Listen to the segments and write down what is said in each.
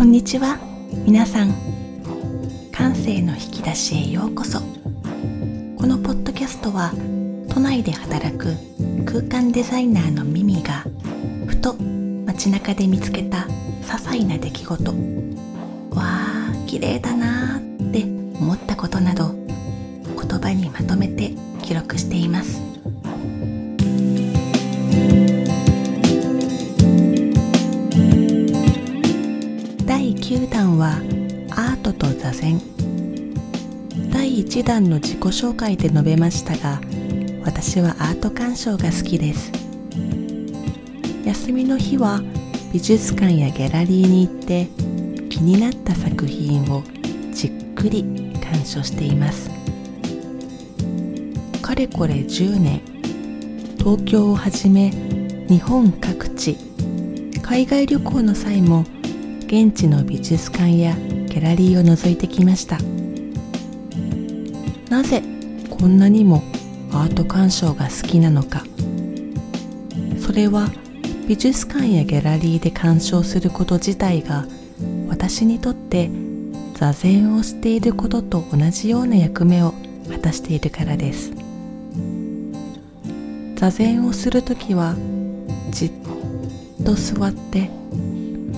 こんにちは。皆さん感性の引き出しへようこそ。このポッドキャストは都内で働く空間デザイナーのミミがふと街中で見つけた些細な出来事。わあ綺麗だなーって思ったことなど言葉にまとめて記録しています。第9弾はアートと座禅。第1弾の自己紹介で述べましたが私はアート鑑賞が好きです。休みの日は美術館やギャラリーに行って気になった作品をじっくり鑑賞しています。かれこれ10年東京をはじめ日本各地海外旅行の際も現地の美術館やギャラリーを覗いてきました。なぜこんなにもアート鑑賞が好きなのか。それは美術館やギャラリーで鑑賞すること自体が私にとって座禅をしていることと同じような役目を果たしているからです。座禅をするときはじっと座って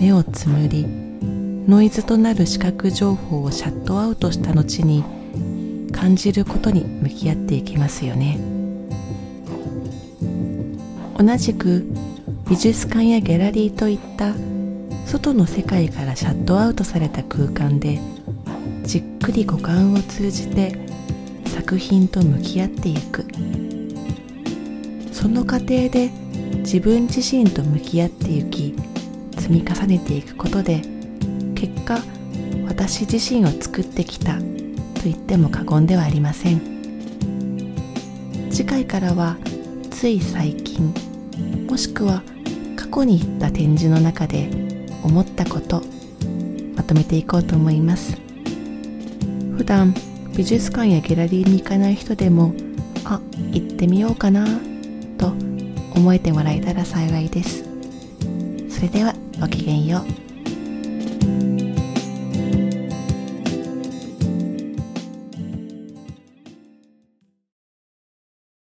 目をつむりノイズとなる視覚情報をシャットアウトした後に感じることに向き合っていきますよね。同じく美術館やギャラリーといった外の世界からシャットアウトされた空間でじっくり五感を通じて作品と向き合っていく。その過程で自分自身と向き合っていき積み重ねていくことで結果私自身を作ってきたと言っても過言ではありません。次回からはつい最近もしくは過去に行った展示の中で思ったことまとめていこうと思います。普段美術館やギャラリーに行かない人でもあ行ってみようかなと思えてもらえたら幸いです。それではごきげんよう。